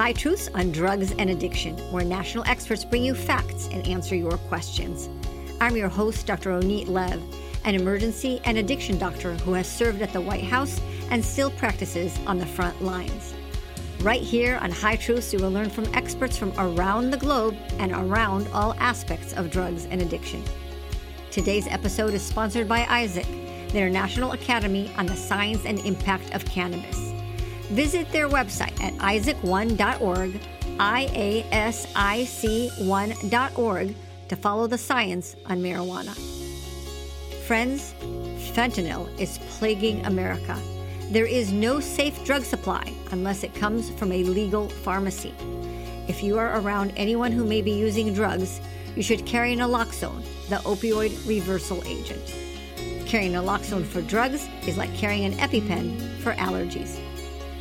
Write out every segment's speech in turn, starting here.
High Truths on Drugs and Addiction, where national experts bring you facts and answer your questions. I'm your host, Dr. Ronit Lev, an emergency and addiction doctor who has served at the White House and still practices on the front lines. Right here on High Truths, you will learn from experts from around the globe and around all aspects of drugs and addiction. Today's episode is sponsored by IASIC, the International Academy on the Science and Impact of Cannabis. Visit their website at iasic1.org, I-A-S-I-C1.org, to follow the science on marijuana. Friends, fentanyl is plaguing America. There is no safe drug supply unless it comes from a legal pharmacy. If you are around anyone who may be using drugs, you should carry naloxone, the opioid reversal agent. Carrying naloxone for drugs is like carrying an EpiPen for allergies.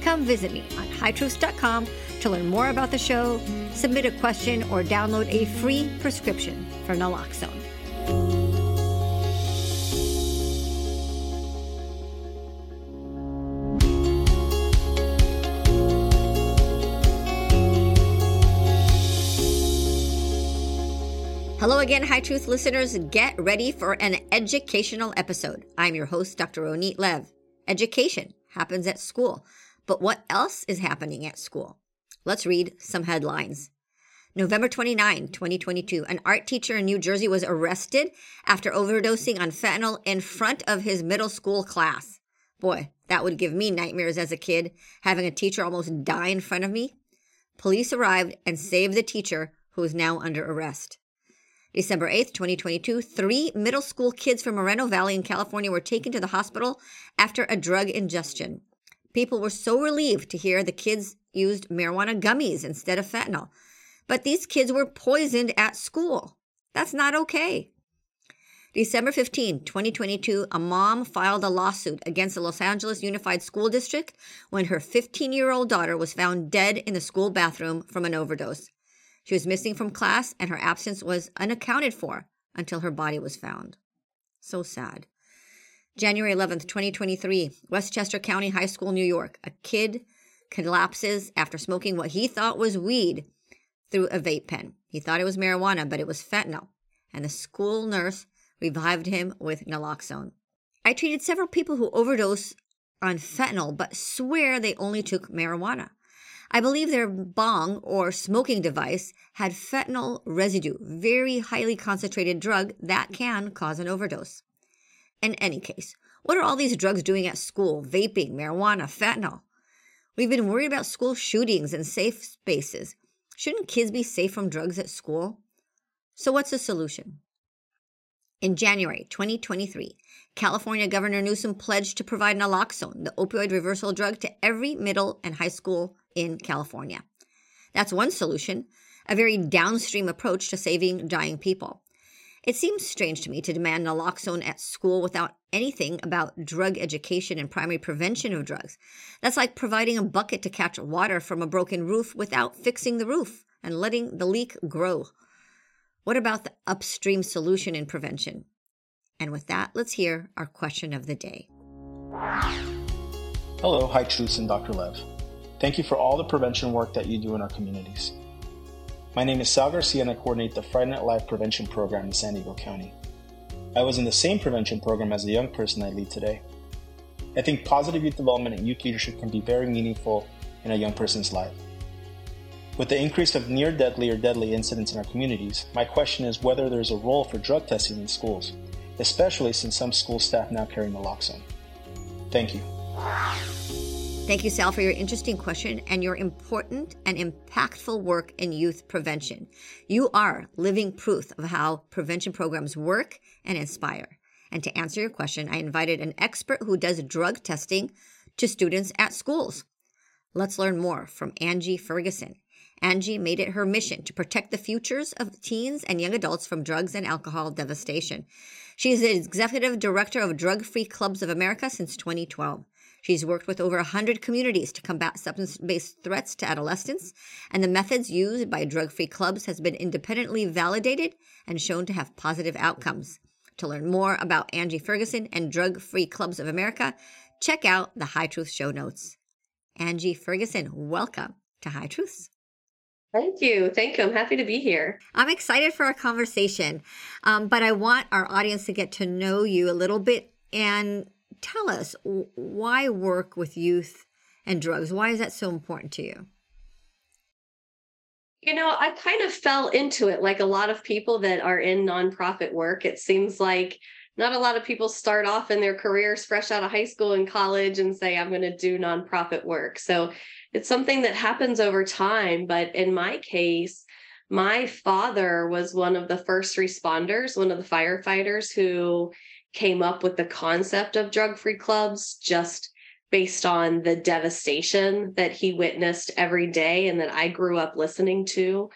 Come visit me on hightruths.com to learn more about the show, submit a question, or download a free prescription for naloxone. Hello again, High Truth listeners. Get ready for an educational episode. I'm your host, Dr. Ronit Lev. Education happens at school, but what else is happening at school? Let's read some headlines. November 29, 2022, an art teacher in New Jersey was arrested after overdosing on fentanyl in front of his middle school class. Boy, that would give me nightmares as a kid, having a teacher almost die in front of me. Police arrived and saved the teacher, who is now under arrest. December 8th, 2022, three middle school kids from Moreno Valley in California were taken to the hospital after a drug ingestion. People were so relieved to hear the kids used marijuana gummies instead of fentanyl. But these kids were poisoned at school. That's not okay. December 15, 2022, a mom filed a lawsuit against the Los Angeles Unified School District when her 15 year old daughter was found dead in the school bathroom from an overdose. She was missing from class, and her absence was unaccounted for until her body was found. So sad. January 11th, 2023, Westchester County High School, New York. A kid collapses after smoking what he thought was weed through a vape pen. He thought it was marijuana, but it was fentanyl, and the school nurse revived him with naloxone. I treated several people who overdose on fentanyl, but swear they only took marijuana. I believe their bong or smoking device had fentanyl residue, very highly concentrated drug that can cause an overdose. In any case, what are all these drugs doing at school? Vaping, marijuana, fentanyl. We've been worried about school shootings and safe spaces. Shouldn't kids be safe from drugs at school? So, what's the solution? In January 2023, California Governor Newsom pledged to provide naloxone, the opioid reversal drug, to every middle and high school in California. That's one solution, a very downstream approach to saving dying people. It seems strange to me to demand naloxone at school without anything about drug education and primary prevention of drugs. That's like providing a bucket to catch water from a broken roof without fixing the roof and letting the leak grow. What about the upstream solution in prevention? And with that, let's hear our question of the day. Hello, High Truths and Dr. Lev. Thank you for all the prevention work that you do in our communities. My name is Sal Garcia and I coordinate the Friday Night Live Prevention Program in San Diego County. I was in the same prevention program as the young person I lead today. I think positive youth development and youth leadership can be very meaningful in a young person's life. With the increase of near deadly or deadly incidents in our communities, my question is whether there is a role for drug testing in schools, especially since some school staff now carry naloxone. Thank you. Thank you, Sal, for your interesting question and your important and impactful work in youth prevention. You are living proof of how prevention programs work and inspire. And to answer your question, I invited an expert who does drug testing to students at schools. Let's learn more from Angie Ferguson. Angie made it her mission to protect the futures of teens and young adults from drugs and alcohol devastation. She is the executive director of Drug Free Clubs of America since 2012. She's worked with over 100 communities to combat substance based threats to adolescents, and the methods used by drug free clubs has been independently validated and shown to have positive outcomes. To learn more about Angie Ferguson and Drug Free Clubs of America, check out the High Truth show notes. Angie Ferguson, welcome. to High Truths. Thank you. Thank you. I'm happy to be here. I'm excited for our conversation, um, but I want our audience to get to know you a little bit and tell us why work with youth and drugs? Why is that so important to you? You know, I kind of fell into it like a lot of people that are in nonprofit work. It seems like not a lot of people start off in their careers fresh out of high school and college and say, I'm going to do nonprofit work. So it's something that happens over time. But in my case, my father was one of the first responders, one of the firefighters who came up with the concept of drug free clubs just based on the devastation that he witnessed every day and that I grew up listening to.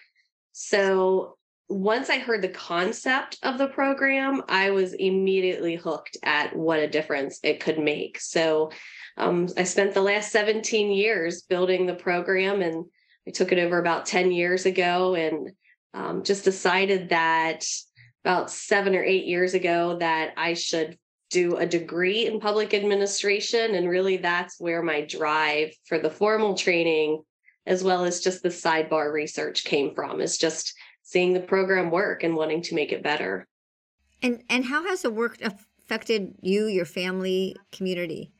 So once I heard the concept of the program, I was immediately hooked at what a difference it could make. So um, I spent the last 17 years building the program and I took it over about 10 years ago and um, just decided that about seven or eight years ago that I should do a degree in public administration. And really, that's where my drive for the formal training, as well as just the sidebar research, came from, is just seeing the program work and wanting to make it better. And, and how has the work affected you, your family, community?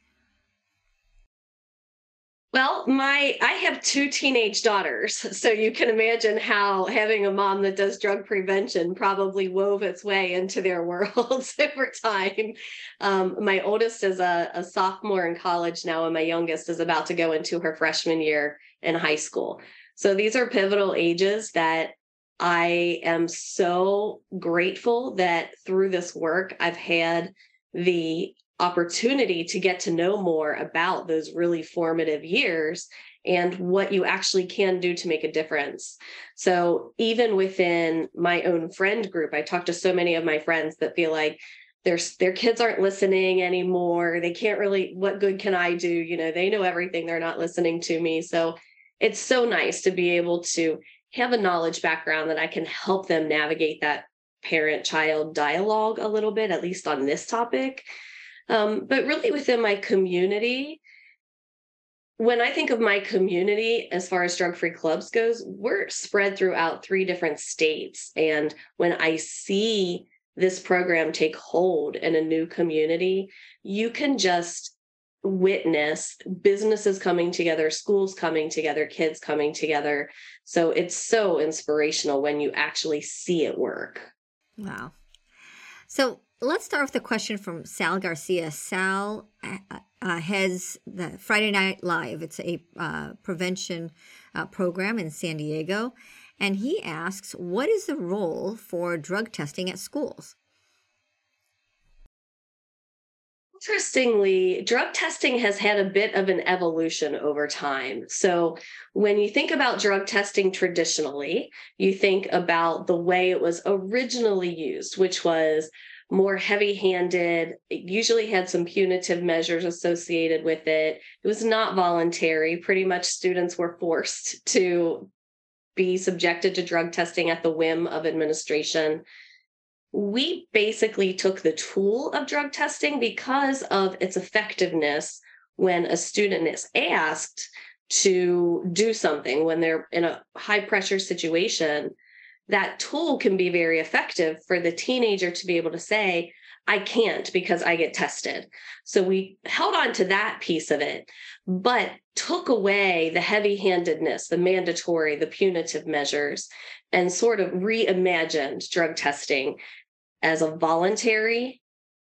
Well, my I have two teenage daughters, so you can imagine how having a mom that does drug prevention probably wove its way into their worlds over time. Um, my oldest is a, a sophomore in college now, and my youngest is about to go into her freshman year in high school. So these are pivotal ages that I am so grateful that through this work I've had the opportunity to get to know more about those really formative years and what you actually can do to make a difference. So, even within my own friend group, I talk to so many of my friends that feel like their their kids aren't listening anymore. They can't really what good can I do? You know, they know everything, they're not listening to me. So, it's so nice to be able to have a knowledge background that I can help them navigate that parent child dialogue a little bit at least on this topic um, but really within my community, when I think of my community as far as drug free clubs goes, we're spread throughout three different states. And when I see this program take hold in a new community, you can just witness businesses coming together, schools coming together, kids coming together. So it's so inspirational when you actually see it work. Wow. So let's start with the question from Sal Garcia. Sal uh, uh, has the Friday Night Live. It's a uh, prevention uh, program in San Diego. And he asks, what is the role for drug testing at schools? Interestingly, drug testing has had a bit of an evolution over time. So, when you think about drug testing traditionally, you think about the way it was originally used, which was more heavy handed. It usually had some punitive measures associated with it. It was not voluntary. Pretty much students were forced to be subjected to drug testing at the whim of administration. We basically took the tool of drug testing because of its effectiveness when a student is asked to do something when they're in a high pressure situation that tool can be very effective for the teenager to be able to say, I can't because I get tested. So we held on to that piece of it, but took away the heavy handedness, the mandatory, the punitive measures, and sort of reimagined drug testing as a voluntary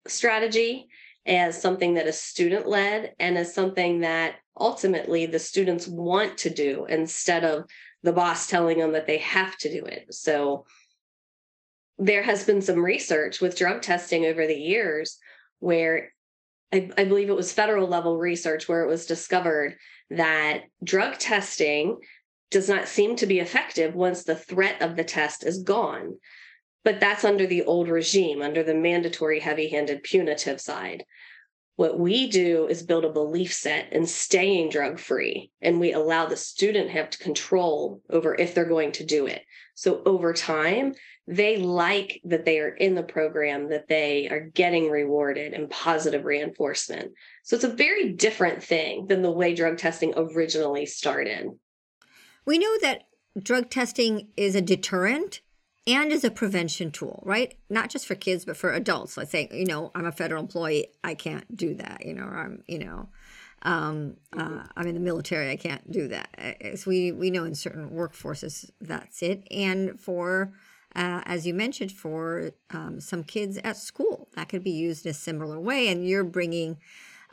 strategy, as something that is student led, and as something that ultimately the students want to do instead of the boss telling them that they have to do it. So there has been some research with drug testing over the years where I, I, believe it was federal level research where it was discovered that drug testing does not seem to be effective once the threat of the test is gone. But that's under the old regime, under the mandatory heavy handed punitive side. What we do is build a belief set in staying drug free, and we allow the student have control over if they're going to do it. So over time, they like that they are in the program, that they are getting rewarded and positive reinforcement. So it's a very different thing than the way drug testing originally started. We know that drug testing is a deterrent and is a prevention tool, right? Not just for kids, but for adults. Let's say, you know, I'm a federal employee, I can't do that, you know, or I'm, you know, um, uh, I'm in the military, I can't do that. As we, we know in certain workforces, that's it. And for, uh, as you mentioned, for um, some kids at school, that could be used in a similar way. And you're bringing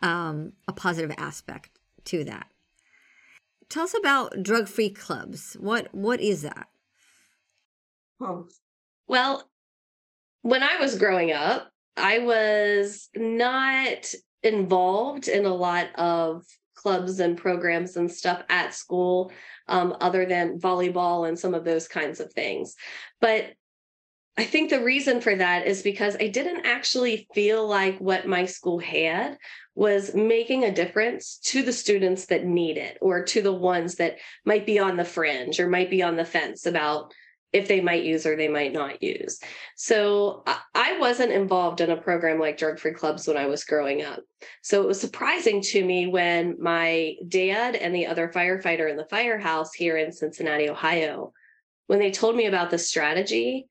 um, a positive aspect to that. Tell us about drug-free clubs. What what is that? Well, when I was growing up, I was not involved in a lot of clubs and programs and stuff at school, um, other than volleyball and some of those kinds of things. But I think the reason for that is because I didn't actually feel like what my school had was making a difference to the students that need it or to the ones that might be on the fringe or might be on the fence about if they might use or they might not use. So I wasn't involved in a program like drug free clubs when I was growing up. So it was surprising to me when my dad and the other firefighter in the firehouse here in Cincinnati, Ohio, when they told me about the strategy,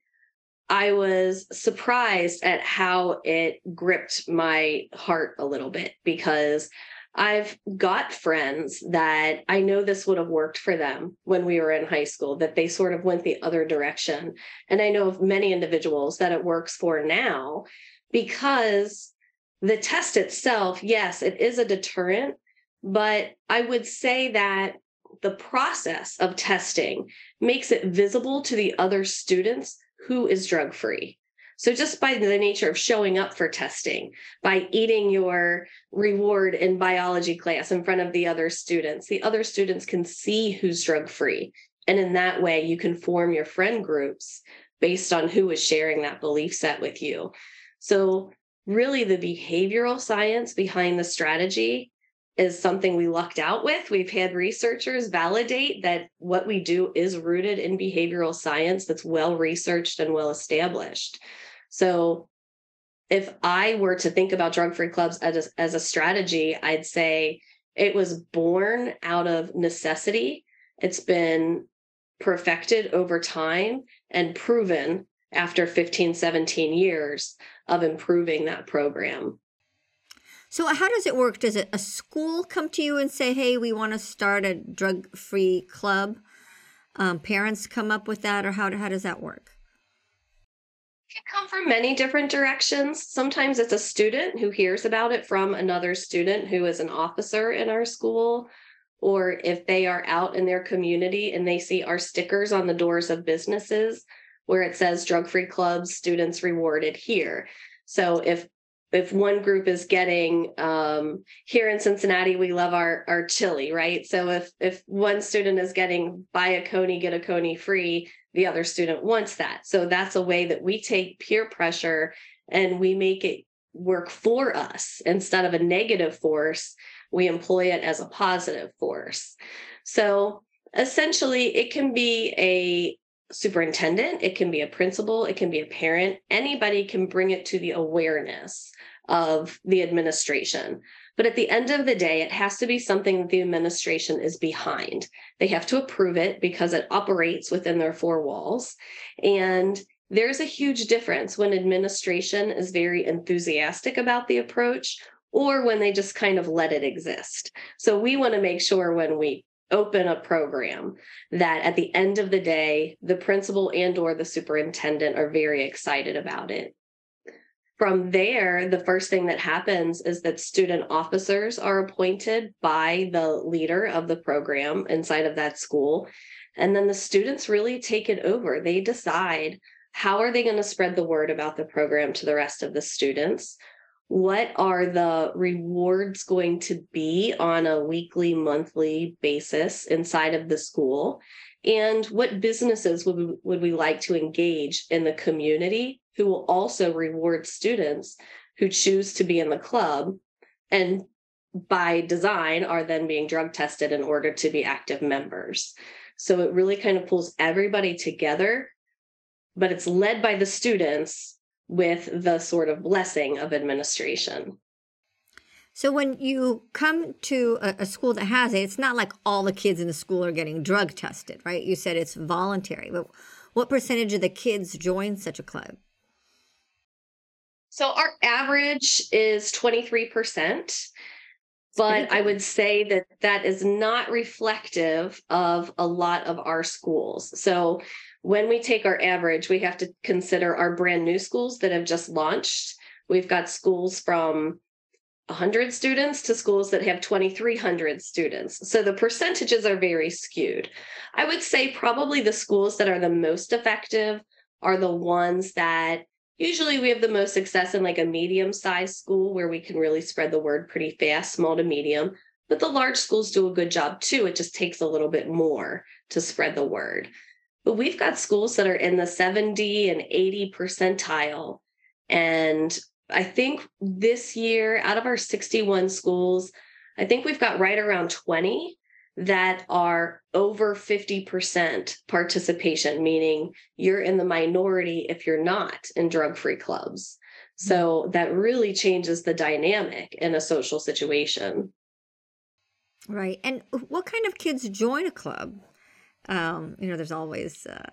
I was surprised at how it gripped my heart a little bit because I've got friends that I know this would have worked for them when we were in high school, that they sort of went the other direction. And I know of many individuals that it works for now because the test itself, yes, it is a deterrent, but I would say that the process of testing makes it visible to the other students who is drug free. So just by the nature of showing up for testing, by eating your reward in biology class in front of the other students, the other students can see who's drug free. And in that way, you can form your friend groups based on who is sharing that belief set with you. So, really, the behavioral science behind the strategy is something we lucked out with. We've had researchers validate that what we do is rooted in behavioral science that's well researched and well established. So if I were to think about drug free clubs as a, as a strategy, I'd say it was born out of necessity. It's been perfected over time and proven after 15, 17 years of improving that program. So, how does it work? Does it, a school come to you and say, hey, we want to start a drug free club? Um, parents come up with that, or how, how does that work? Can come from many different directions. Sometimes it's a student who hears about it from another student who is an officer in our school, or if they are out in their community and they see our stickers on the doors of businesses where it says drug free clubs, students rewarded here. So if if one group is getting um, here in Cincinnati, we love our our chili, right? So if if one student is getting buy a coney get a coney free, the other student wants that. So that's a way that we take peer pressure and we make it work for us instead of a negative force. We employ it as a positive force. So essentially, it can be a superintendent, it can be a principal, it can be a parent. Anybody can bring it to the awareness of the administration. But at the end of the day, it has to be something that the administration is behind. They have to approve it because it operates within their four walls. And there's a huge difference when administration is very enthusiastic about the approach or when they just kind of let it exist. So we want to make sure when we open a program that at the end of the day the principal and or the superintendent are very excited about it from there the first thing that happens is that student officers are appointed by the leader of the program inside of that school. And then the students really take it over. They decide how are they going to spread the word about the program to the rest of the students? What are the rewards going to be on a weekly, monthly basis inside of the school? And what businesses would we, would we like to engage in the community who will also reward students who choose to be in the club and by design are then being drug tested in order to be active members. So it really kind of pulls everybody together, but it's led by the students with the sort of blessing of administration. So when you come to a, school that has it, it's not like all the kids in the school are getting drug tested, right? You said it's voluntary, but what percentage of the kids join such a club? So our average is 23%, but I would say that that is not reflective of a lot of our schools. So when we take our average, we have to consider our brand new schools that have just launched. We've got schools from 100 students to schools that have 2,300 students. So the percentages are very skewed. I would say probably the schools that are the most effective are the ones that usually we have the most success in like a medium sized school where we can really spread the word pretty fast, small to medium. But the large schools do a good job too. It just takes a little bit more to spread the word. But we've got schools that are in the 70 and 80 percentile. And I think this year, out of our 61 schools, I think we've got right around 20 that are over 50% participation, meaning you're in the minority if you're not in drug free clubs. So mm-hmm. that really changes the dynamic in a social situation. Right. And what kind of kids join a club? Um, you know, there's always uh,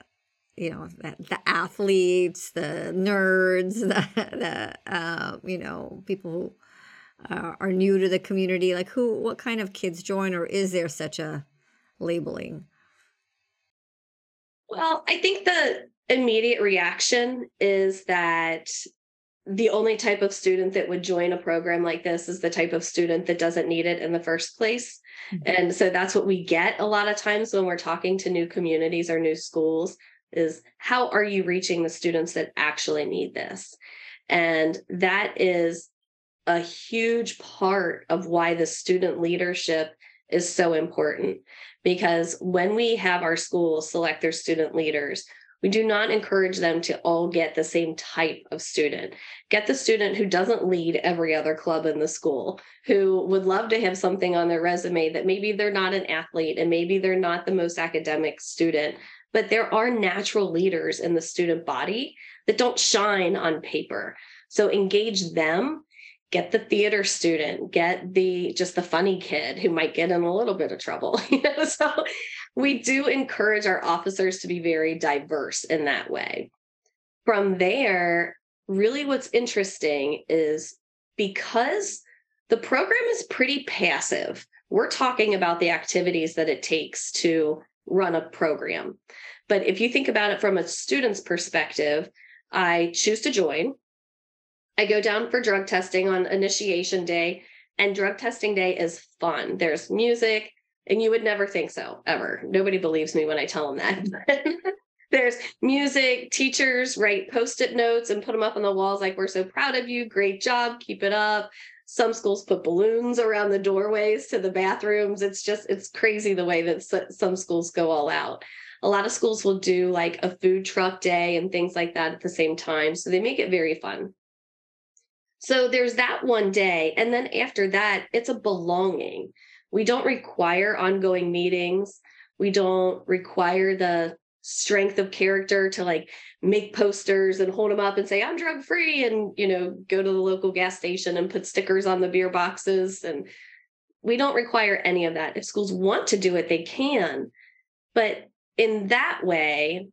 you know the, the athletes the nerds the, the uh, you know people who uh, are new to the community like who what kind of kids join or is there such a labeling well i think the immediate reaction is that the only type of student that would join a program like this is the type of student that doesn't need it in the first place. Mm-hmm. And so that's what we get a lot of times when we're talking to new communities or new schools is how are you reaching the students that actually need this? And that is a huge part of why the student leadership is so important. Because when we have our schools select their student leaders, we do not encourage them to all get the same type of student. Get the student who doesn't lead every other club in the school, who would love to have something on their resume that maybe they're not an athlete and maybe they're not the most academic student, but there are natural leaders in the student body that don't shine on paper. So engage them, get the theater student, get the just the funny kid who might get in a little bit of trouble. you know, so we do encourage our officers to be very diverse in that way. From there, really what's interesting is because the program is pretty passive. We're talking about the activities that it takes to run a program. But if you think about it from a student's perspective, I choose to join. I go down for drug testing on initiation day, and drug testing day is fun. There's music, and you would never think so, ever. Nobody believes me when I tell them that. There's music, teachers write post it notes and put them up on the walls like, we're so proud of you. Great job. Keep it up. Some schools put balloons around the doorways to the bathrooms. It's just, it's crazy the way that some schools go all out. A lot of schools will do like a food truck day and things like that at the same time. So they make it very fun. So there's that one day. And then after that, it's a belonging. We don't require ongoing meetings. We don't require the strength of character to like make posters and hold them up and say i'm drug free and you know go to the local gas station and put stickers on the beer boxes and we don't require any of that if schools want to do it they can but in that way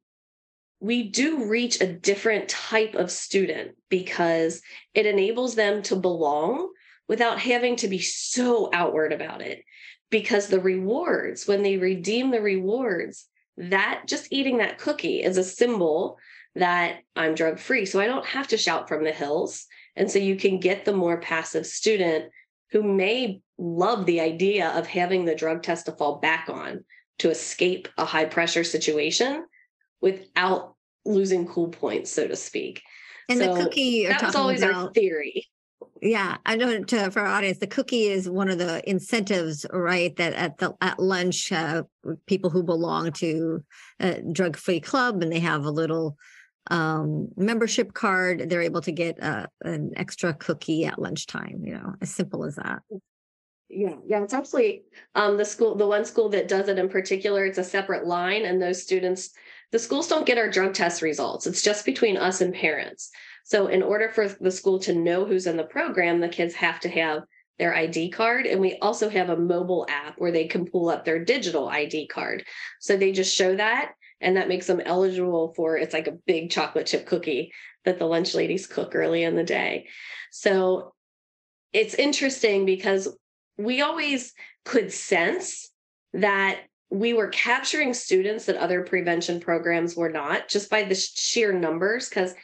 we do reach a different type of student because it enables them to belong without having to be so outward about it because the rewards when they redeem the rewards that just eating that cookie is a symbol that I'm drug free. So I don't have to shout from the hills. And so you can get the more passive student who may love the idea of having the drug test to fall back on to escape a high pressure situation without losing cool points, so to speak. And so the cookie that was always about, our theory. Yeah, I know to, for our audience, the cookie is one of the incentives, right? That at the at lunch, uh, people who belong to a drug free club and they have a little um, membership card, they're able to get uh, an extra cookie at lunchtime. You know, as simple as that. Yeah, yeah, it's absolutely um, the school. The one school that does it in particular, it's a separate line, and those students, the schools don't get our drug test results. It's just between us and parents. So, in order for the school to know who's in the program, the kids have to have their ID card. And we also have a mobile app where they can pull up their digital ID card. So they just show that, and that makes them eligible for it's like a big chocolate chip cookie that the lunch ladies cook early in the day. So it's interesting because we always could sense that we were capturing students that other prevention programs were not just by the sheer numbers. Because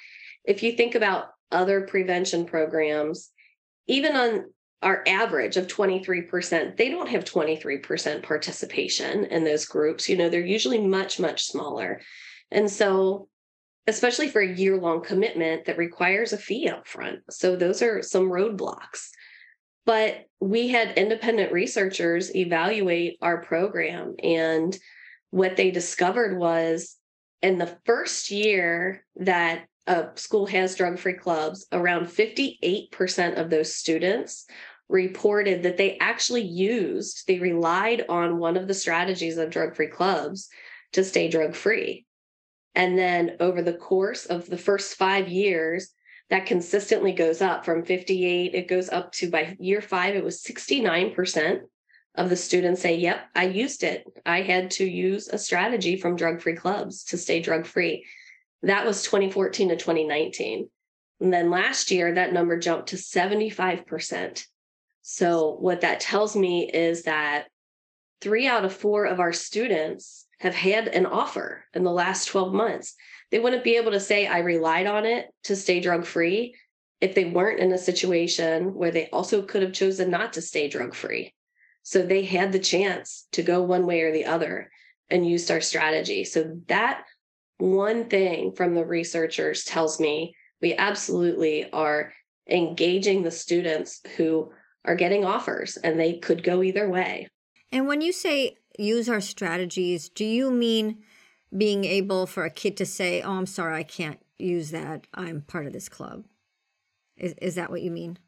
if you think about other prevention programs, even on our average of 23%, they don't have 23% participation in those groups. You know, they're usually much, much smaller. And so, especially for a year long commitment that requires a fee up front. So, those are some roadblocks. But we had independent researchers evaluate our program, and what they discovered was in the first year that a school has drug free clubs, around 58% of those students reported that they actually used, they relied on one of the strategies of drug free clubs to stay drug free. And then over the course of the first five years, that consistently goes up from 58 it goes up to by year 5 it was 69% of the students say yep i used it. I had to use a strategy from drug free clubs to stay drug free that was 2014 to 2019 and then last year that number jumped to 75% so what that tells me is that 3 out of 4 of our students have had an offer in the last 12 months they wouldn't be able to say, I relied on it to stay drug free if they weren't in a situation where they also could have chosen not to stay drug free. So they had the chance to go one way or the other and used our strategy. So that one thing from the researchers tells me we absolutely are engaging the students who are getting offers and they could go either way. And when you say use our strategies, do you mean being able for a kid to say, "Oh, I'm sorry, I can't use that. I'm part of this club." Is is that what you mean?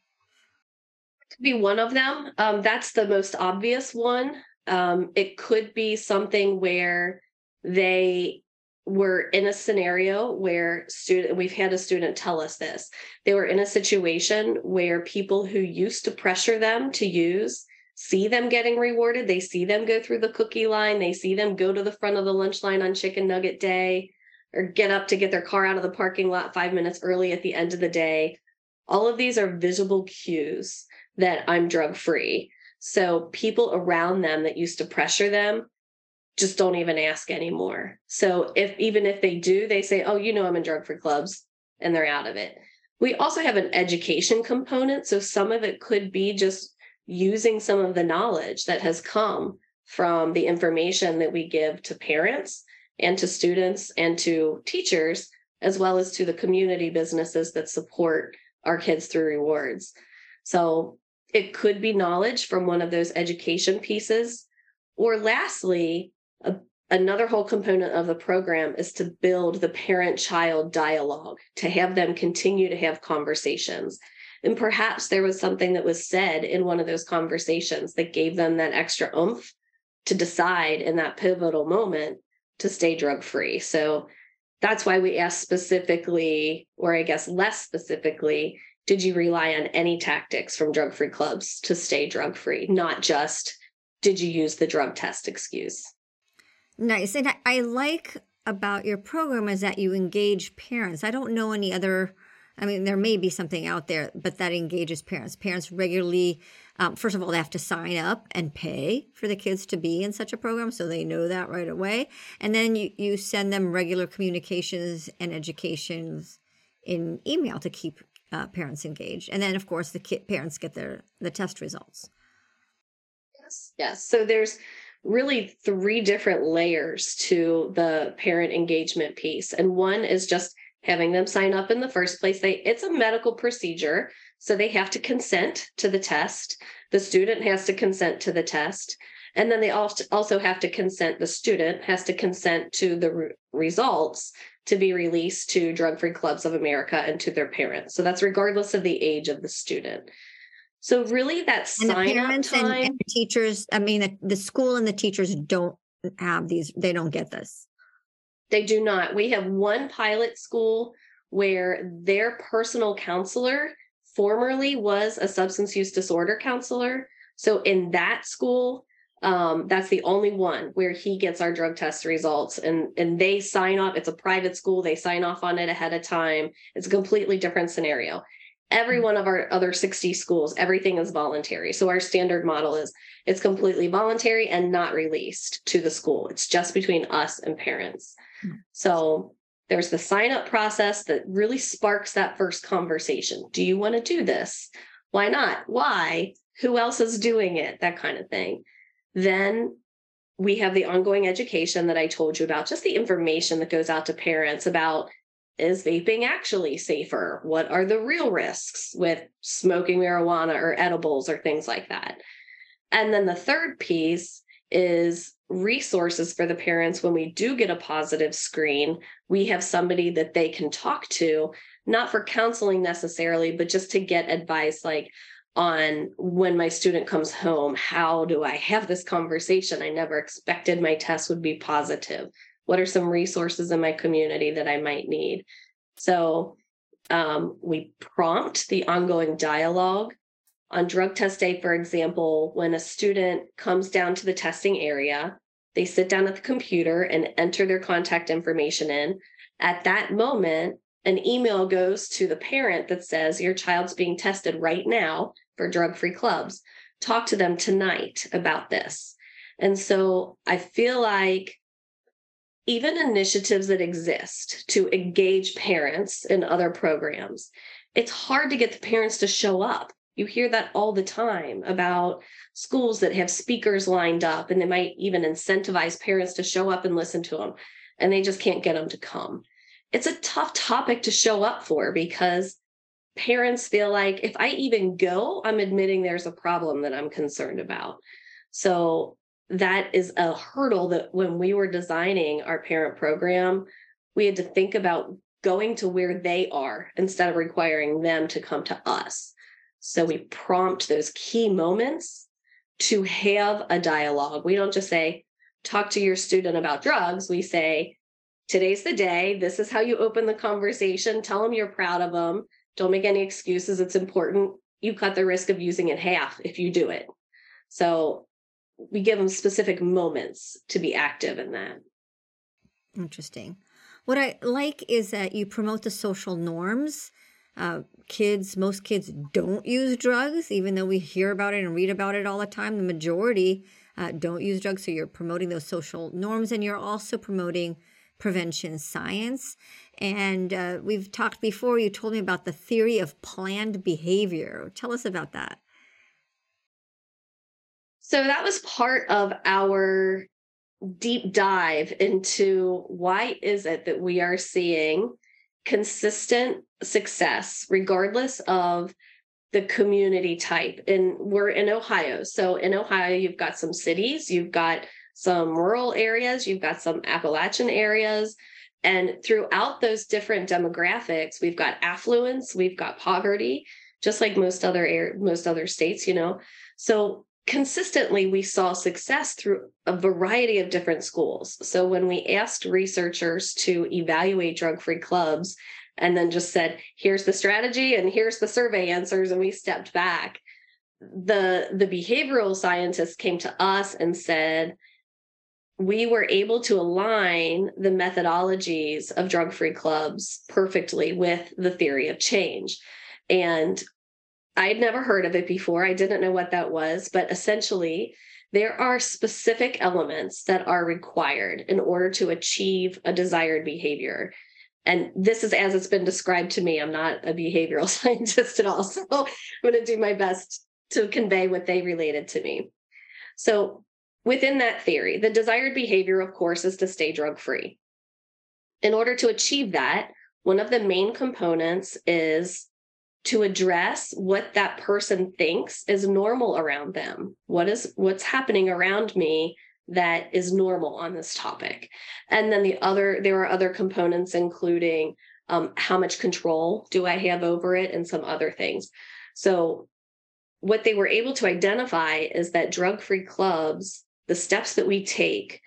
To be one of them. Um, that's the most obvious one. Um, it could be something where they were in a scenario where student we've had a student tell us this they were in a situation where people who used to pressure them to use see them getting rewarded. They see them go through the cookie line. They see them go to the front of the lunch line on chicken nugget day or get up to get their car out of the parking lot five minutes early at the end of the day. All of these are visible cues that I'm drug free. So people around them that used to pressure them just don't even ask anymore. So if even if they do, they say, "Oh, you know I'm in drug free clubs," and they're out of it. We also have an education component, so some of it could be just using some of the knowledge that has come from the information that we give to parents and to students and to teachers, as well as to the community businesses that support our kids through rewards. So it could be knowledge from one of those education pieces. Or lastly, a, another whole component of the program is to build the parent child dialogue, to have them continue to have conversations. And perhaps there was something that was said in one of those conversations that gave them that extra oomph to decide in that pivotal moment to stay drug free. So that's why we asked specifically, or I guess less specifically, did you rely on any tactics from drug free clubs to stay drug free, not just did you use the drug test excuse? Nice. And I, like about your program is that you engage parents. I don't know any other I mean, there may be something out there, but that engages parents. Parents regularly, um, first of all, they have to sign up and pay for the kids to be in such a program, so they know that right away. And then you, you send them regular communications and educations in email to keep uh, parents engaged. And then, of course, the kid, parents get their the test results. Yes, yes. So there's really three different layers to the parent engagement piece, and one is just having them sign up in the first place. They it's a medical procedure, so they have to consent to the test. The student has to consent to the test. And then they also have to consent, the student has to consent to the re- results to be released to Drug Free Clubs of America and to their parents. So that's regardless of the age of the student. So really that sign up time. And, and teachers, I mean, the, the school and the teachers don't have these, they don't get this. They do not. We have one pilot school where their personal counselor formerly was a substance use disorder counselor. So in that school, um, that's the only one where he gets our drug test results and and they sign off it's a private school they sign off on it ahead of time it's a completely different scenario every mm. one of our other 60 schools everything is voluntary so our standard model is it's completely voluntary and not released to the school it's just between us and parents. So there's the sign up process that really sparks that first conversation. Do you want to do this? Why not? Why? Who else is doing it? That kind of thing. Then we have the ongoing education that I told you about, just the information that goes out to parents about is vaping actually safer? What are the real risks with smoking marijuana or edibles or things like that? And then the third piece is resources for the parents when we do get a positive screen. We have somebody that they can talk to, not for counseling necessarily, but just to get advice like, on when my student comes home how do i have this conversation? I never expected my test would be positive. What are some resources in my community that i might need? So um, we prompt the ongoing dialogue on drug test day for example when a student comes down to the testing area they sit down at the computer and enter their contact information in at that moment an email goes to the parent that says your child's being tested right now for drug free clubs. Talk to them tonight about this. And so I feel like even initiatives that exist to engage parents in other programs, it's hard to get the parents to show up. You hear that all the time about schools that have speakers lined up and they might even incentivize parents to show up and listen to them, and they just can't get them to come. It's a tough topic to show up for because parents feel like if I even go, I'm admitting there's a problem that I'm concerned about. So that is a hurdle that when we were designing our parent program, we had to think about going to where they are instead of requiring them to come to us. So we prompt those key moments to have a dialogue. We don't just say, talk to your student about drugs. We say, today's the day. This is how you open the conversation. Tell them you're proud of them. Don't make any excuses. It's important. You cut the risk of using it half if you do it. So we give them specific moments to be active in that. Interesting. What I like is that you promote the social norms. Uh, kids, most kids don't use drugs, even though we hear about it and read about it all the time. The majority uh, don't use drugs. So you're promoting those social norms and you're also promoting prevention science. And uh, we've talked before, you told me about the theory of planned behavior. Tell us about that. So, that was part of our deep dive into why is it that we are seeing consistent success regardless of the community type and we're in ohio so in ohio you've got some cities you've got some rural areas, you've got some Appalachian areas. And throughout those different demographics, we've got affluence, we've got poverty, just like most other most other states, you know. So consistently we saw success through a variety of different schools. So when we asked researchers to evaluate drug-free clubs and then just said, here's the strategy and here's the survey answers and we stepped back, the the behavioral scientists came to us and said, we were able to align the methodologies of drug free clubs perfectly with the theory of change. And I'd never heard of it before. I didn't know what that was, but essentially, there are specific elements that are required in order to achieve a desired behavior. And this is as it's been described to me. I'm not a behavioral scientist at all. So I'm going to do my best to convey what they related to me. So Within that theory, the desired behavior, of course, is to stay drug free. In order to achieve that, one of the main components is to address what that person thinks is normal around them. What is what's happening around me that is normal on this topic? And then the other, there are other components, including um, how much control do I have over it and some other things. So, what they were able to identify is that drug free clubs the steps that we take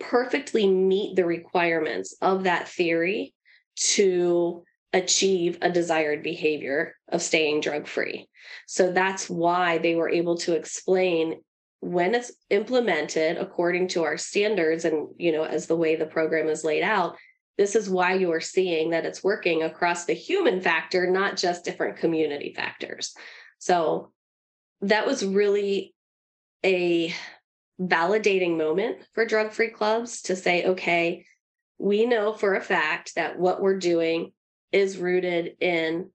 perfectly meet the requirements of that theory to achieve a desired behavior of staying drug free. So that's why they were able to explain when it's implemented according to our standards and you know as the way the program is laid out this is why you are seeing that it's working across the human factor not just different community factors so that was really a validating moment for drug free clubs to say okay we know for a fact that what we're doing is rooted in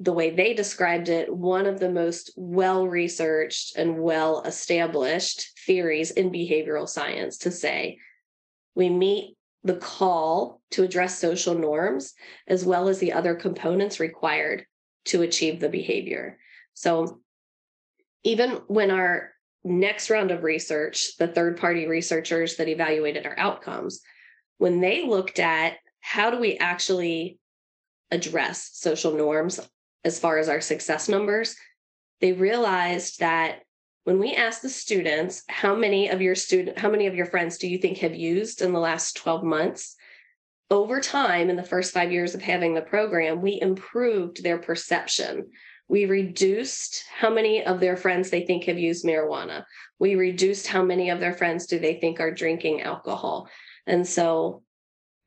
the way they described it, one of the most well researched and well established theories in behavioral science to say we meet the call to address social norms as well as the other components required to achieve the behavior. So, even when our next round of research, the third party researchers that evaluated our outcomes, when they looked at how do we actually address social norms as far as our success numbers, they realized that when we asked the students how many of your student how many of your friends do you think have used in the last 12 months? Over time in the first 5 years of having the program we improved their perception. We reduced how many of their friends they think have used marijuana. We reduced how many of their friends do they think are drinking alcohol. And so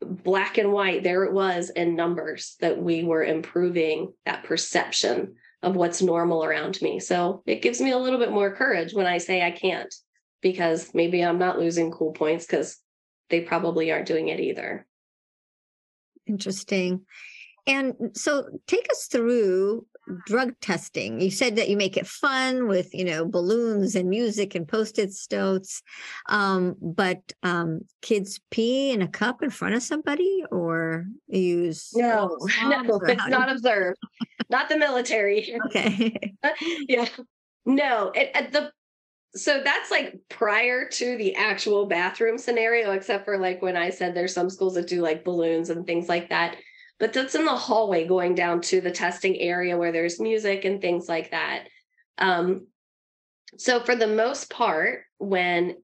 black and white, there it was in numbers that we were improving that perception of what's normal around me. So it gives me a little bit more courage when I say I can't, because maybe I'm not losing cool points because they probably aren't doing it either. Interesting. And so take us through drug testing. You said that you make it fun with, you know, balloons and music and post-it notes. Um, but um, kids pee in a cup in front of somebody or use No, no, it's not you... observed. not the military. Okay. yeah. No, it, at the so that's like prior to the actual bathroom scenario, except for like when I said there's some schools that do like balloons and things like that but that's in the hallway going down to the testing area where there's music and things like that. Um, so for the most part, when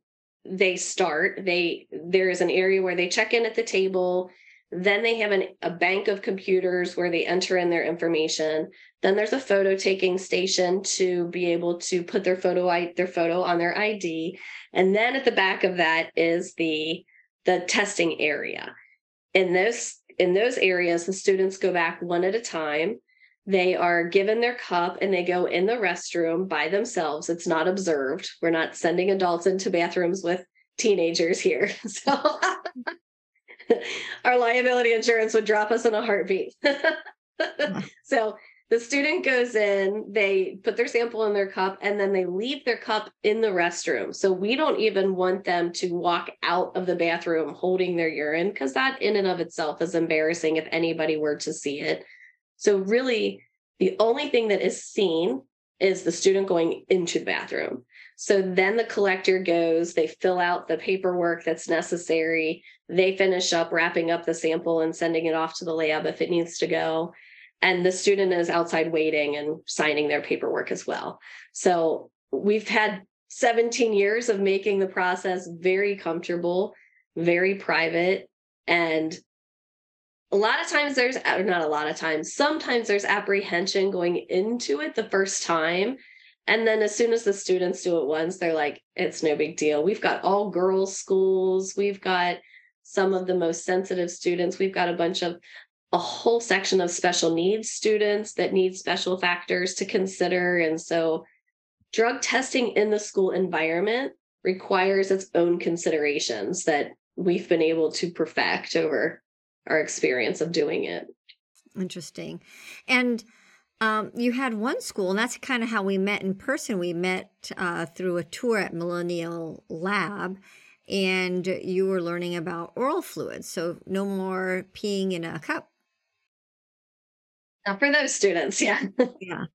they start, they there is an area where they check in at the table. Then they have an, a bank of computers where they enter in their information. Then there's a photo taking station to be able to put their photo their photo on their ID. And then at the back of that is the the testing area. In those in those areas, the students go back one at a time. They are given their cup and they go in the restroom by themselves. It's not observed. We're not sending adults into bathrooms with teenagers here. So our liability insurance would drop us in a heartbeat. so the student goes in, they put their sample in their cup, and then they leave their cup in the restroom. So we don't even want them to walk out of the bathroom holding their urine because that, in and of itself, is embarrassing if anybody were to see it. So, really, the only thing that is seen is the student going into the bathroom. So then the collector goes, they fill out the paperwork that's necessary. They finish up wrapping up the sample and sending it off to the lab if it needs to go and the student is outside waiting and signing their paperwork as well. So we've had 17 years of making the process very comfortable, very private, and a lot of times there's not a lot of times sometimes there's apprehension going into it the first time. And then as soon as the students do it once they're like it's no big deal. We've got all girls schools. We've got some of the most sensitive students. We've got a bunch of a whole section of special needs students that need special factors to consider. And so, drug testing in the school environment requires its own considerations that we've been able to perfect over our experience of doing it. Interesting. And um, you had one school, and that's kind of how we met in person. We met uh, through a tour at Millennium Lab, and you were learning about oral fluids. So, no more peeing in a cup. Not for those students. Yeah. Yeah.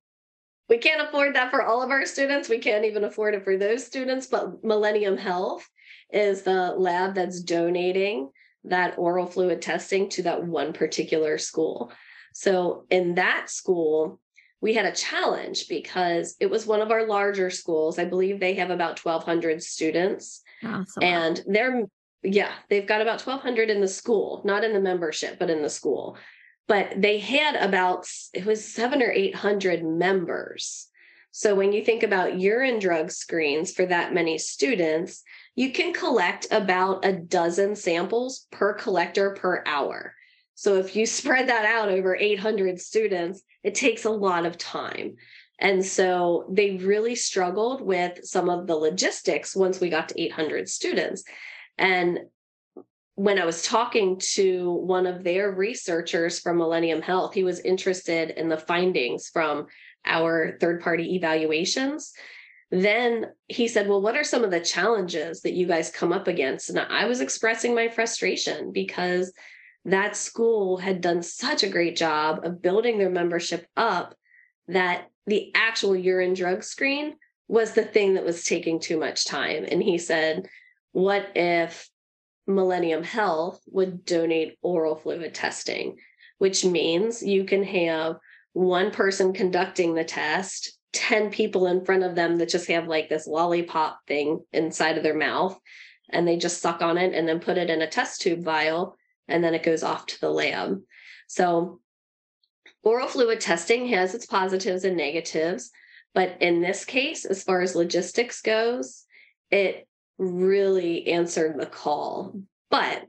we can't afford that for all of our students. We can't even afford it for those students. But Millennium Health is the lab that's donating that oral fluid testing to that one particular school. So in that school, we had a challenge because it was one of our larger schools. I believe they have about 1,200 students. Awesome. And they're, yeah, they've got about 1,200 in the school, not in the membership, but in the school. But they had about it was seven or eight hundred members. So when you think about urine drug screens for that many students, you can collect about a dozen samples per collector per hour. So if you spread that out over 800 students, it takes a lot of time. And so they really struggled with some of the logistics once we got to 800 students. And when I was talking to one of their researchers from Millennium Health, he was interested in the findings from our third party evaluations. Then he said, Well, what are some of the challenges that you guys come up against? And I was expressing my frustration because that school had done such a great job of building their membership up that the actual urine drug screen was the thing that was taking too much time. And he said, What if Millennium Health would donate oral fluid testing, which means you can have one person conducting the test, 10 people in front of them that just have like this lollipop thing inside of their mouth, and they just suck on it and then put it in a test tube vial, and then it goes off to the lab. So, oral fluid testing has its positives and negatives, but in this case, as far as logistics goes, it really answered the call. But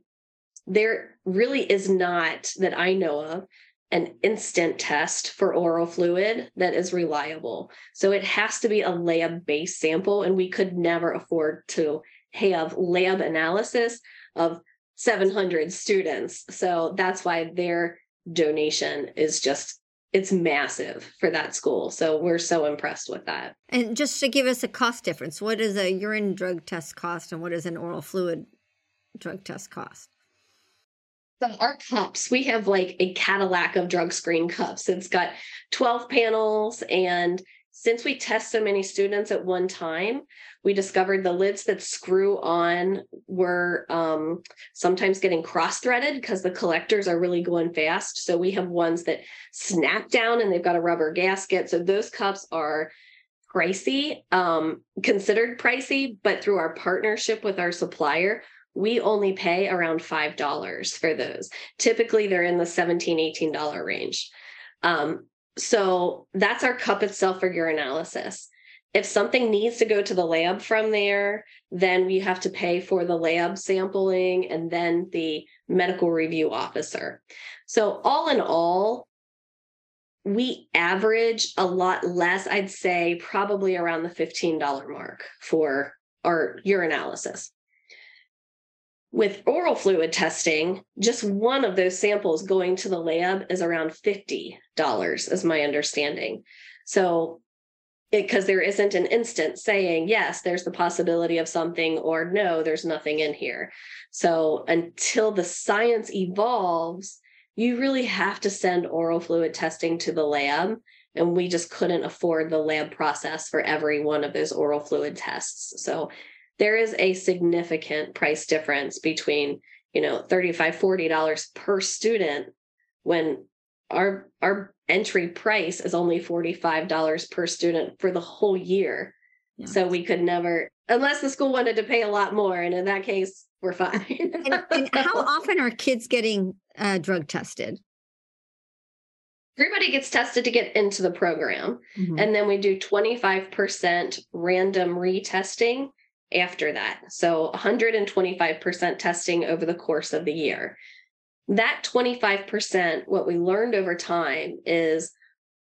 there really is not, that I know of, an instant test for oral fluid that is reliable. So it has to be a lab based sample, and we could never afford to have lab analysis of 700 students. So that's why their donation is just it's massive for that school. So we're so impressed with that. And just to give us a cost difference, what does a urine drug test cost and what does an oral fluid drug test cost? So our cups, we have like a Cadillac of drug screen cups. It's got 12 panels and since we test so many students at one time, we discovered the lids that screw on were um, sometimes getting cross threaded because the collectors are really going fast. So we have ones that snap down and they've got a rubber gasket. So those cups are pricey, um, considered pricey, but through our partnership with our supplier, we only pay around $5 for those. Typically, they're in the $17, $18 range. Um, so that's our cup itself for urinalysis. If something needs to go to the lab from there, then we have to pay for the lab sampling and then the medical review officer. So, all in all, we average a lot less, I'd say probably around the $15 mark for our urinalysis. With oral fluid testing, just one of those samples going to the lab is around $50, is my understanding. So, because there isn't an instant saying, yes, there's the possibility of something, or no, there's nothing in here. So, until the science evolves, you really have to send oral fluid testing to the lab. And we just couldn't afford the lab process for every one of those oral fluid tests. So, there is a significant price difference between you know 35 40 dollars per student when our our entry price is only 45 dollars per student for the whole year. Yeah. so we could never unless the school wanted to pay a lot more and in that case we're fine. And, and how often are kids getting uh, drug tested? Everybody gets tested to get into the program. Mm-hmm. and then we do 25% random retesting after that. So 125% testing over the course of the year. That 25%, what we learned over time is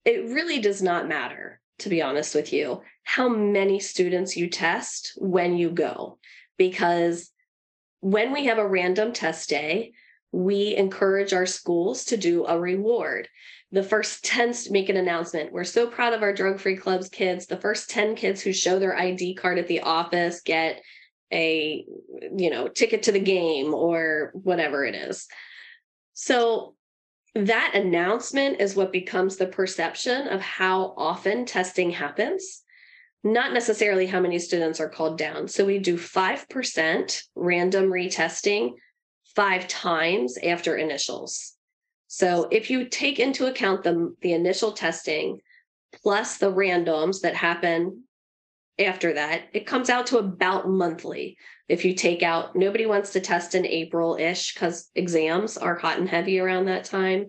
it really does not matter, to be honest with you, how many students you test when you go. Because when we have a random test day, we encourage our schools to do a reward the first 10 make an announcement. We're so proud of our drug free clubs kids. The first 10 kids who show their ID card at the office get a you know ticket to the game or whatever it is. So that announcement is what becomes the perception of how often testing happens, not necessarily how many students are called down. So we do 5% random retesting five times after initials. So if you take into account the, the initial testing plus the randoms that happen after that, it comes out to about monthly. If you take out, nobody wants to test in April ish because exams are hot and heavy around that time.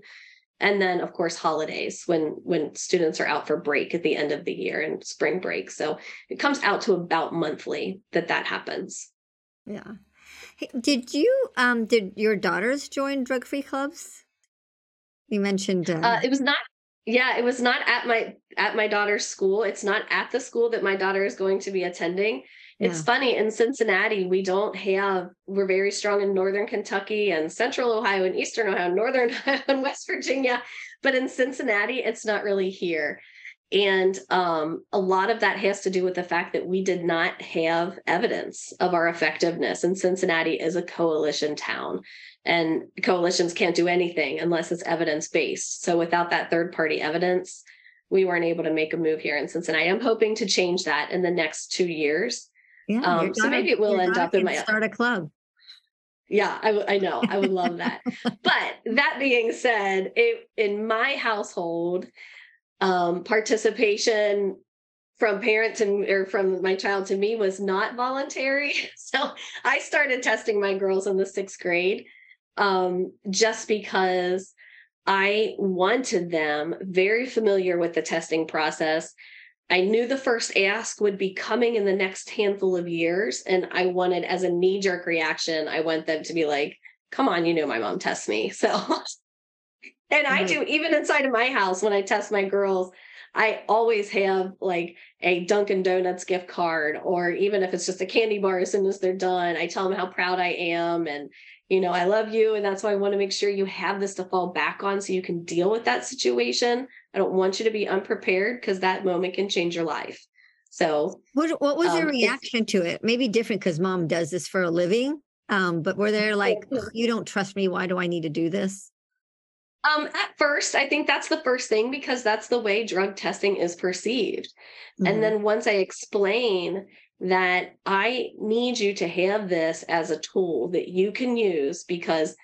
and then of course holidays when when students are out for break at the end of the year and spring break so it comes out to about monthly that that happens yeah hey, did you um did your daughters join drug free clubs you mentioned uh, uh, it was not yeah it was not at my at my daughter's school it's not at the school that my daughter is going to be attending it's yeah. funny in Cincinnati, we don't have, we're very strong in Northern Kentucky and Central Ohio and Eastern Ohio, Northern Ohio and West Virginia. But in Cincinnati, it's not really here. And um, a lot of that has to do with the fact that we did not have evidence of our effectiveness. And Cincinnati is a coalition town, and coalitions can't do anything unless it's evidence based. So without that third party evidence, we weren't able to make a move here in Cincinnati. I'm hoping to change that in the next two years. Yeah, um, so maybe it will end up in my start a club. Yeah, I, I know. I would love that. but that being said, it, in my household, um, participation from parents and or from my child to me was not voluntary. So I started testing my girls in the sixth grade um, just because I wanted them very familiar with the testing process I knew the first ask would be coming in the next handful of years. And I wanted, as a knee jerk reaction, I want them to be like, come on, you know, my mom tests me. So, and I do, even inside of my house, when I test my girls, I always have like a Dunkin' Donuts gift card, or even if it's just a candy bar as soon as they're done, I tell them how proud I am and, you know, I love you. And that's why I want to make sure you have this to fall back on so you can deal with that situation. I don't want you to be unprepared because that moment can change your life. So, what, what was um, your reaction to it? Maybe different because mom does this for a living. Um, but were there like, you don't trust me? Why do I need to do this? Um, at first, I think that's the first thing because that's the way drug testing is perceived. Mm-hmm. And then once I explain that I need you to have this as a tool that you can use because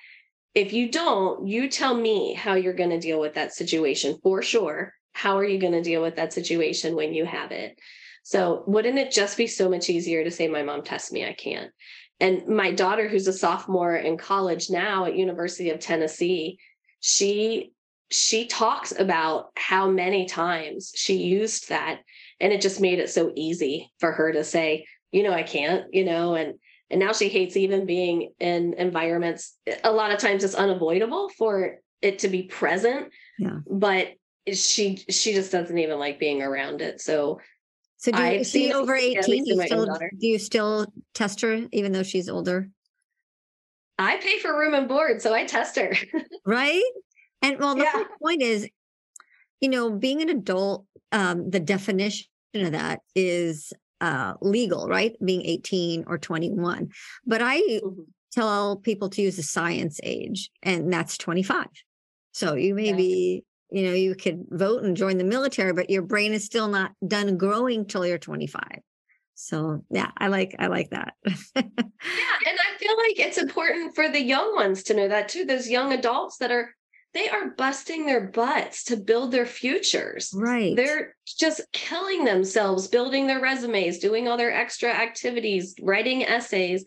if you don't, you tell me how you're going to deal with that situation for sure. How are you going to deal with that situation when you have it? So, wouldn't it just be so much easier to say, My mom tests me, I can't? And my daughter, who's a sophomore in college now at University of Tennessee, she she talks about how many times she used that and it just made it so easy for her to say you know i can't you know and and now she hates even being in environments eh, a lot of times it's unavoidable for it to be present yeah. but she she just doesn't even like being around it so so do you, see over 18 you still, do you still test her even though she's older i pay for room and board so i test her right and well the yeah. point is you know being an adult um the definition of that is uh, legal, right? Being 18 or 21. But I mm-hmm. tell people to use the science age, and that's 25. So you may yeah. be, you know, you could vote and join the military, but your brain is still not done growing till you're 25. So yeah, I like I like that. yeah, and I feel like it's important for the young ones to know that too. Those young adults that are they are busting their butts to build their futures. Right. They're just killing themselves, building their resumes, doing all their extra activities, writing essays,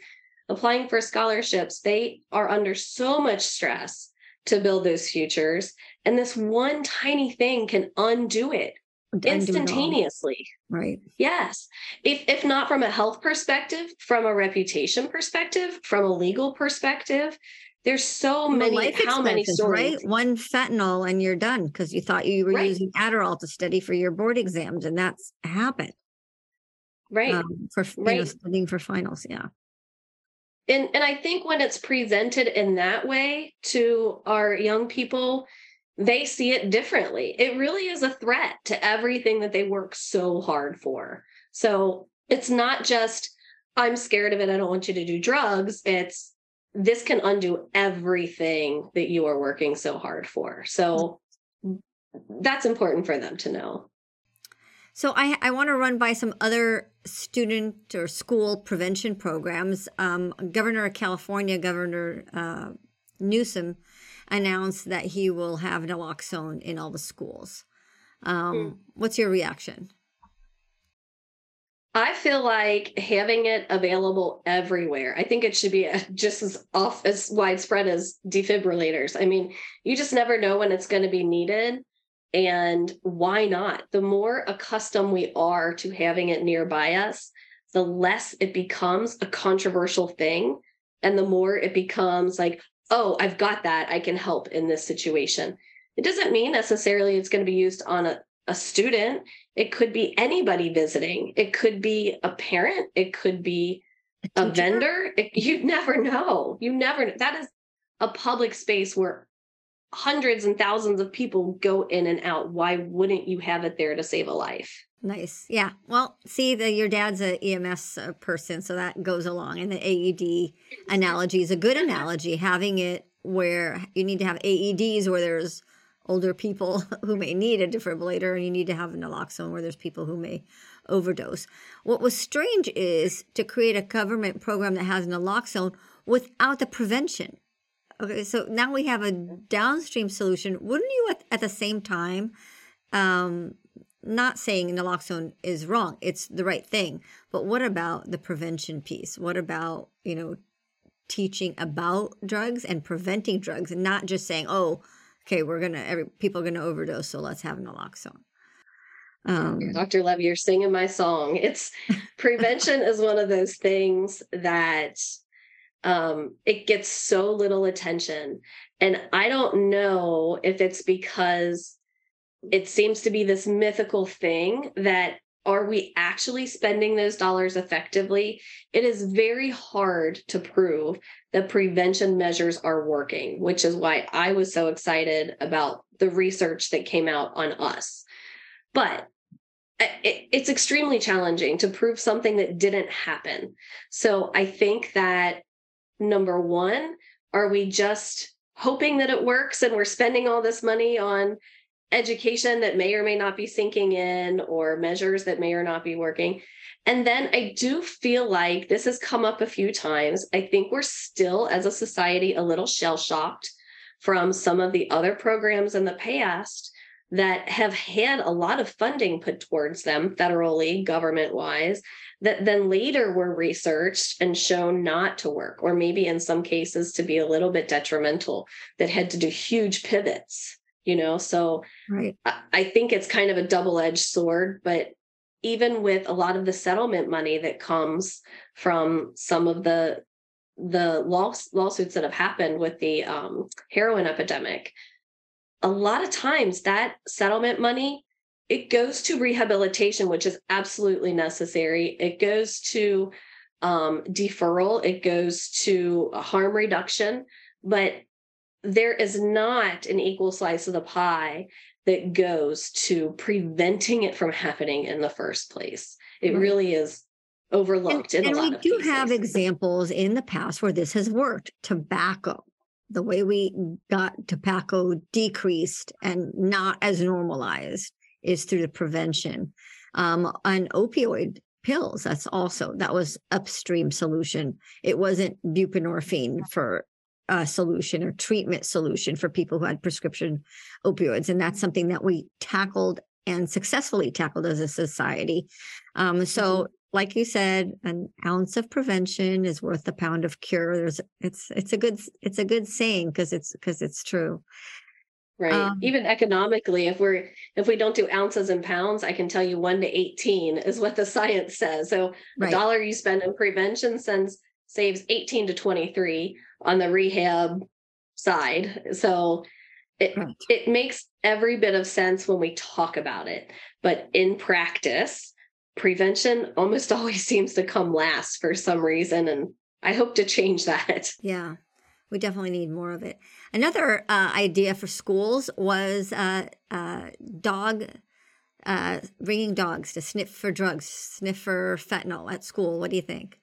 applying for scholarships. They are under so much stress to build those futures. And this one tiny thing can undo it instantaneously. Right. Yes. If if not from a health perspective, from a reputation perspective, from a legal perspective, there's so many how many stories right one fentanyl and you're done because you thought you were right. using adderall to study for your board exams and that's happened right um, for right. know studying for finals yeah and and i think when it's presented in that way to our young people they see it differently it really is a threat to everything that they work so hard for so it's not just i'm scared of it i don't want you to do drugs it's this can undo everything that you are working so hard for. So that's important for them to know. So I, I want to run by some other student or school prevention programs. Um, Governor of California, Governor uh, Newsom, announced that he will have naloxone in all the schools. Um, mm. What's your reaction? I feel like having it available everywhere. I think it should be just as off as widespread as defibrillators. I mean, you just never know when it's going to be needed. And why not? The more accustomed we are to having it nearby us, the less it becomes a controversial thing. And the more it becomes like, oh, I've got that. I can help in this situation. It doesn't mean necessarily it's going to be used on a, a student. It could be anybody visiting. It could be a parent. It could be a, a vendor. It, you never know. You never, know. that is a public space where hundreds and thousands of people go in and out. Why wouldn't you have it there to save a life? Nice. Yeah. Well, see, the, your dad's a EMS uh, person, so that goes along. And the AED analogy is a good analogy, having it where you need to have AEDs where there's older people who may need a defibrillator, and you need to have naloxone where there's people who may overdose. What was strange is to create a government program that has naloxone without the prevention. Okay, so now we have a downstream solution. Wouldn't you, at, at the same time, um, not saying naloxone is wrong, it's the right thing, but what about the prevention piece? What about, you know, teaching about drugs and preventing drugs and not just saying, oh, okay, we're gonna every people are gonna overdose, so let's have naloxone. Um, Dr. Lev, you're singing my song. It's prevention is one of those things that um, it gets so little attention, and I don't know if it's because it seems to be this mythical thing that are we actually spending those dollars effectively? It is very hard to prove that prevention measures are working, which is why I was so excited about the research that came out on us. But it, it's extremely challenging to prove something that didn't happen. So I think that number one, are we just hoping that it works and we're spending all this money on education that may or may not be sinking in or measures that may or not be working. And then I do feel like this has come up a few times. I think we're still, as a society, a little shell shocked from some of the other programs in the past that have had a lot of funding put towards them federally, government wise, that then later were researched and shown not to work, or maybe in some cases to be a little bit detrimental, that had to do huge pivots you know? So right. I, I think it's kind of a double-edged sword but even with a lot of the settlement money that comes from some of the the law, lawsuits that have happened with the um, heroin epidemic a lot of times that settlement money it goes to rehabilitation which is absolutely necessary. It goes to um, deferral. It goes to harm reduction. But there is not an equal slice of the pie that goes to preventing it from happening in the first place. It right. really is overlooked and, and we do have examples in the past where this has worked. Tobacco, the way we got tobacco decreased and not as normalized is through the prevention. Um, on opioid pills, that's also that was upstream solution. It wasn't buprenorphine for uh, solution or treatment solution for people who had prescription opioids. And that's something that we tackled and successfully tackled as a society. Um, so, mm-hmm. like you said, an ounce of prevention is worth a pound of cure. There's it's it's a good it's a good saying because it's because it's true. Right. Um, Even economically, if we're if we don't do ounces and pounds, I can tell you one to eighteen is what the science says. So right. a dollar you spend in prevention sends saves 18 to 23 on the rehab side. So it right. it makes every bit of sense when we talk about it, but in practice, prevention almost always seems to come last for some reason and I hope to change that. Yeah. We definitely need more of it. Another uh, idea for schools was uh, uh, dog uh, bringing dogs to sniff for drugs, sniff for fentanyl at school. What do you think?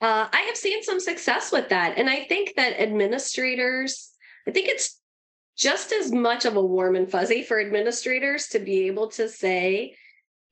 Uh, I have seen some success with that. And I think that administrators, I think it's just as much of a warm and fuzzy for administrators to be able to say,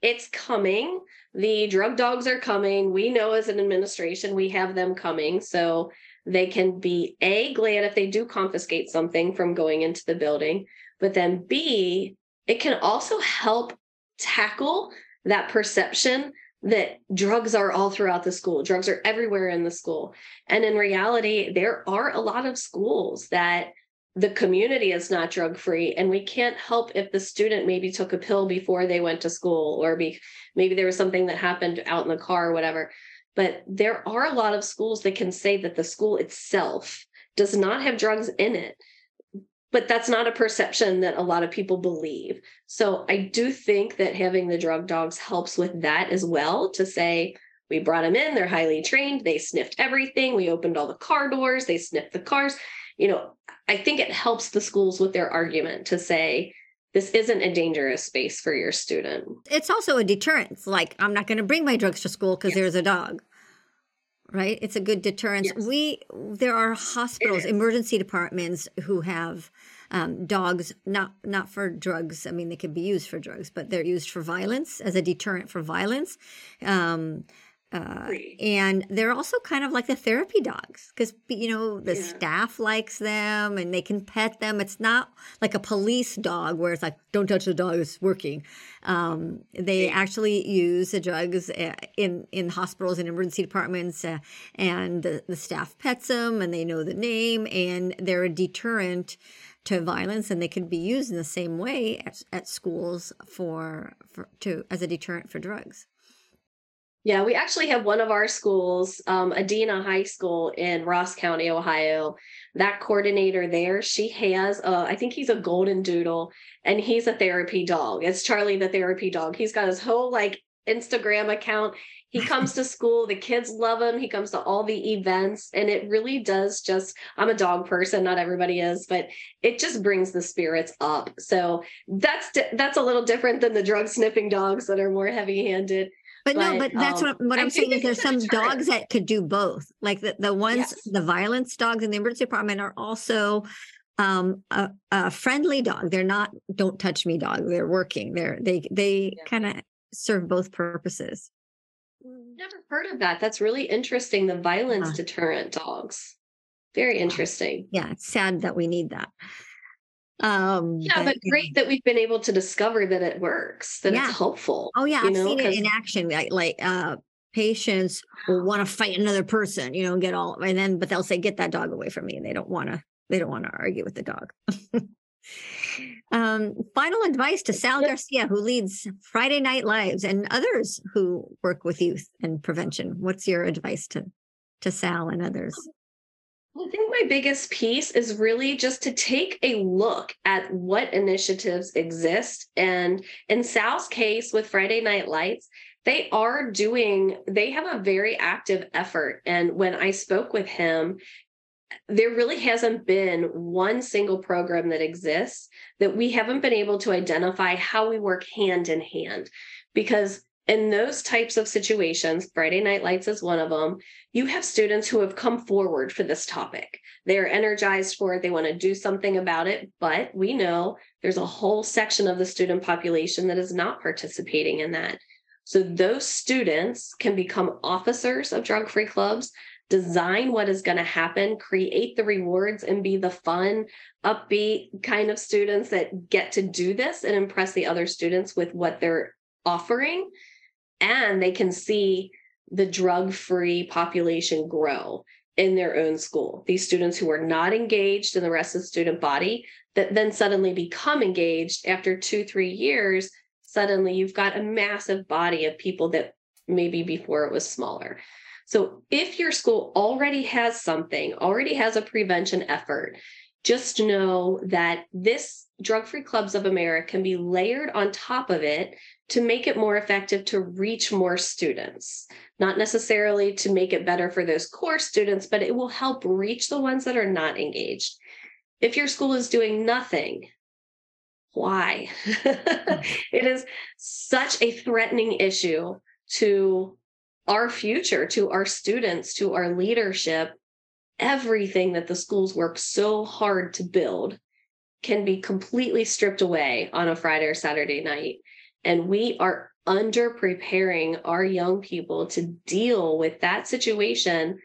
it's coming. The drug dogs are coming. We know as an administration, we have them coming. So they can be A, glad if they do confiscate something from going into the building, but then B, it can also help tackle that perception that drugs are all throughout the school, drugs are everywhere in the school. And in reality, there are a lot of schools that the community is not drug free and we can't help if the student maybe took a pill before they went to school or be, maybe there was something that happened out in the car or whatever. But there are a lot of schools that can say that the school itself does not have drugs in it but that's not a perception that a lot of people believe so i do think that having the drug dogs helps with that as well to say we brought them in they're highly trained they sniffed everything we opened all the car doors they sniffed the cars you know I think it helps the schools with their argument to say, this isn't a dangerous space for your student. It's also a deterrent. Like, I'm not going to bring my drugs to school because yes. there's a dog. Right? It's a good deterrence. Yes. We there are hospitals, emergency departments who have um, dogs not not for drugs. I mean, they can be used for drugs, but they're used for violence as a deterrent for violence. Um, uh, and they're also kind of like the therapy dogs because you know the yeah. staff likes them and they can pet them it's not like a police dog where it's like don't touch the dog it's working um, they yeah. actually use the drugs uh, in in hospitals and emergency departments uh, and the, the staff pets them and they know the name and they're a deterrent to violence and they can be used in the same way at, at schools for, for to as a deterrent for drugs yeah, we actually have one of our schools, um, Adena High School in Ross County, Ohio. That coordinator there, she has, a, I think he's a golden doodle, and he's a therapy dog. It's Charlie the therapy dog. He's got his whole like Instagram account. He comes to school, the kids love him. He comes to all the events, and it really does just. I'm a dog person, not everybody is, but it just brings the spirits up. So that's that's a little different than the drug sniffing dogs that are more heavy handed but, but no, but that's um, what, what I'm saying is there's some dogs that could do both. Like the, the ones, yes. the violence dogs in the emergency department are also um, a, a, friendly dog. They're not don't touch me dog. They're working. They're they they yeah. kind of serve both purposes. Never heard of that. That's really interesting. The violence yeah. deterrent dogs. Very interesting. Yeah, it's sad that we need that. Um, yeah, but, but great that we've been able to discover that it works, that yeah. it's helpful. Oh yeah, I've know, seen it in action. Like, like uh, patients will want to fight another person, you know, get all, and then but they'll say, "Get that dog away from me," and they don't want to. They don't want to argue with the dog. um, final advice to Sal Garcia, who leads Friday Night Lives, and others who work with youth and prevention. What's your advice to to Sal and others? I think my biggest piece is really just to take a look at what initiatives exist. And in Sal's case with Friday Night Lights, they are doing, they have a very active effort. And when I spoke with him, there really hasn't been one single program that exists that we haven't been able to identify how we work hand in hand because in those types of situations, Friday Night Lights is one of them, you have students who have come forward for this topic. They're energized for it, they want to do something about it, but we know there's a whole section of the student population that is not participating in that. So those students can become officers of drug free clubs, design what is going to happen, create the rewards, and be the fun, upbeat kind of students that get to do this and impress the other students with what they're offering and they can see the drug free population grow in their own school. These students who are not engaged in the rest of the student body that then suddenly become engaged after two, three years, suddenly you've got a massive body of people that maybe before it was smaller. So if your school already has something, already has a prevention effort, just know that this Drug Free Clubs of America can be layered on top of it to make it more effective to reach more students, not necessarily to make it better for those core students, but it will help reach the ones that are not engaged. If your school is doing nothing, why? it is such a threatening issue to our future, to our students, to our leadership. Everything that the schools work so hard to build can be completely stripped away on a Friday or Saturday night and we are under preparing our young people to deal with that situation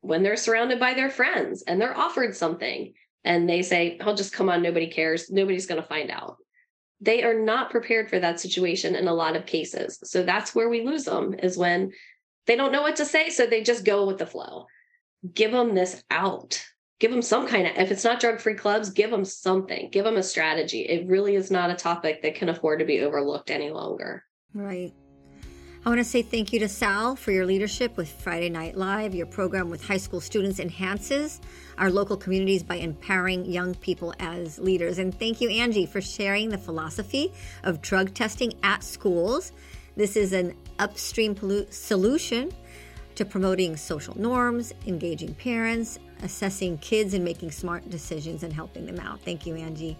when they're surrounded by their friends and they're offered something and they say, "I'll oh, just come on, nobody cares. Nobody's going to find out." they are not prepared for that situation in a lot of cases. So that's where we lose them is when they don't know what to say. So they just go with the flow. Give them this out. Give them some kind of, if it's not drug free clubs, give them something, give them a strategy. It really is not a topic that can afford to be overlooked any longer. Right. I want to say thank you to Sal for your leadership with Friday Night Live. Your program with high school students enhances our local communities by empowering young people as leaders. And thank you, Angie, for sharing the philosophy of drug testing at schools. This is an upstream solution to promoting social norms, engaging parents, assessing kids, and making smart decisions and helping them out. Thank you, Angie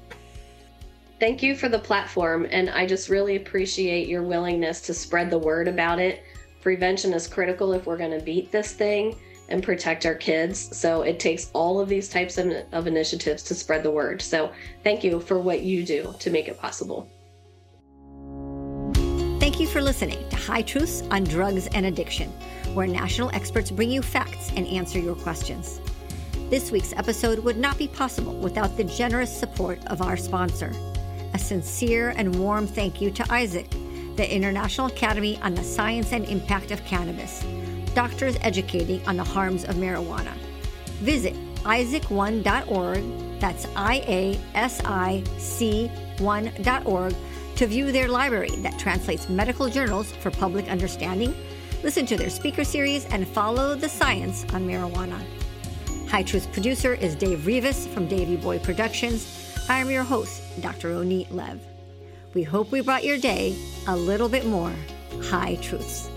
thank you for the platform. And I just really appreciate your willingness to spread the word about it. Prevention is critical if we're going to beat this thing and protect our kids. So it takes all of these types of, of initiatives to spread the word. So thank you for what you do to make it possible. Thank you for listening to High Truths on Drugs and Addiction, where national experts bring you facts and answer your questions. This week's episode would not be possible without the generous support of our sponsor. A sincere and warm thank you to IASIC, the International Academy on the Science and Impact of Cannabis, doctors educating on the harms of marijuana. Visit IASIC1.org, that's I A S I C 1.org, to view their library that translates medical journals for public understanding, listen to their speaker series, and follow the science on marijuana. High Truth producer is Dave Rivas from Davy Boy Productions. I am your host, Dr. Ronit Lev. We hope we brought your day a little bit more high truths.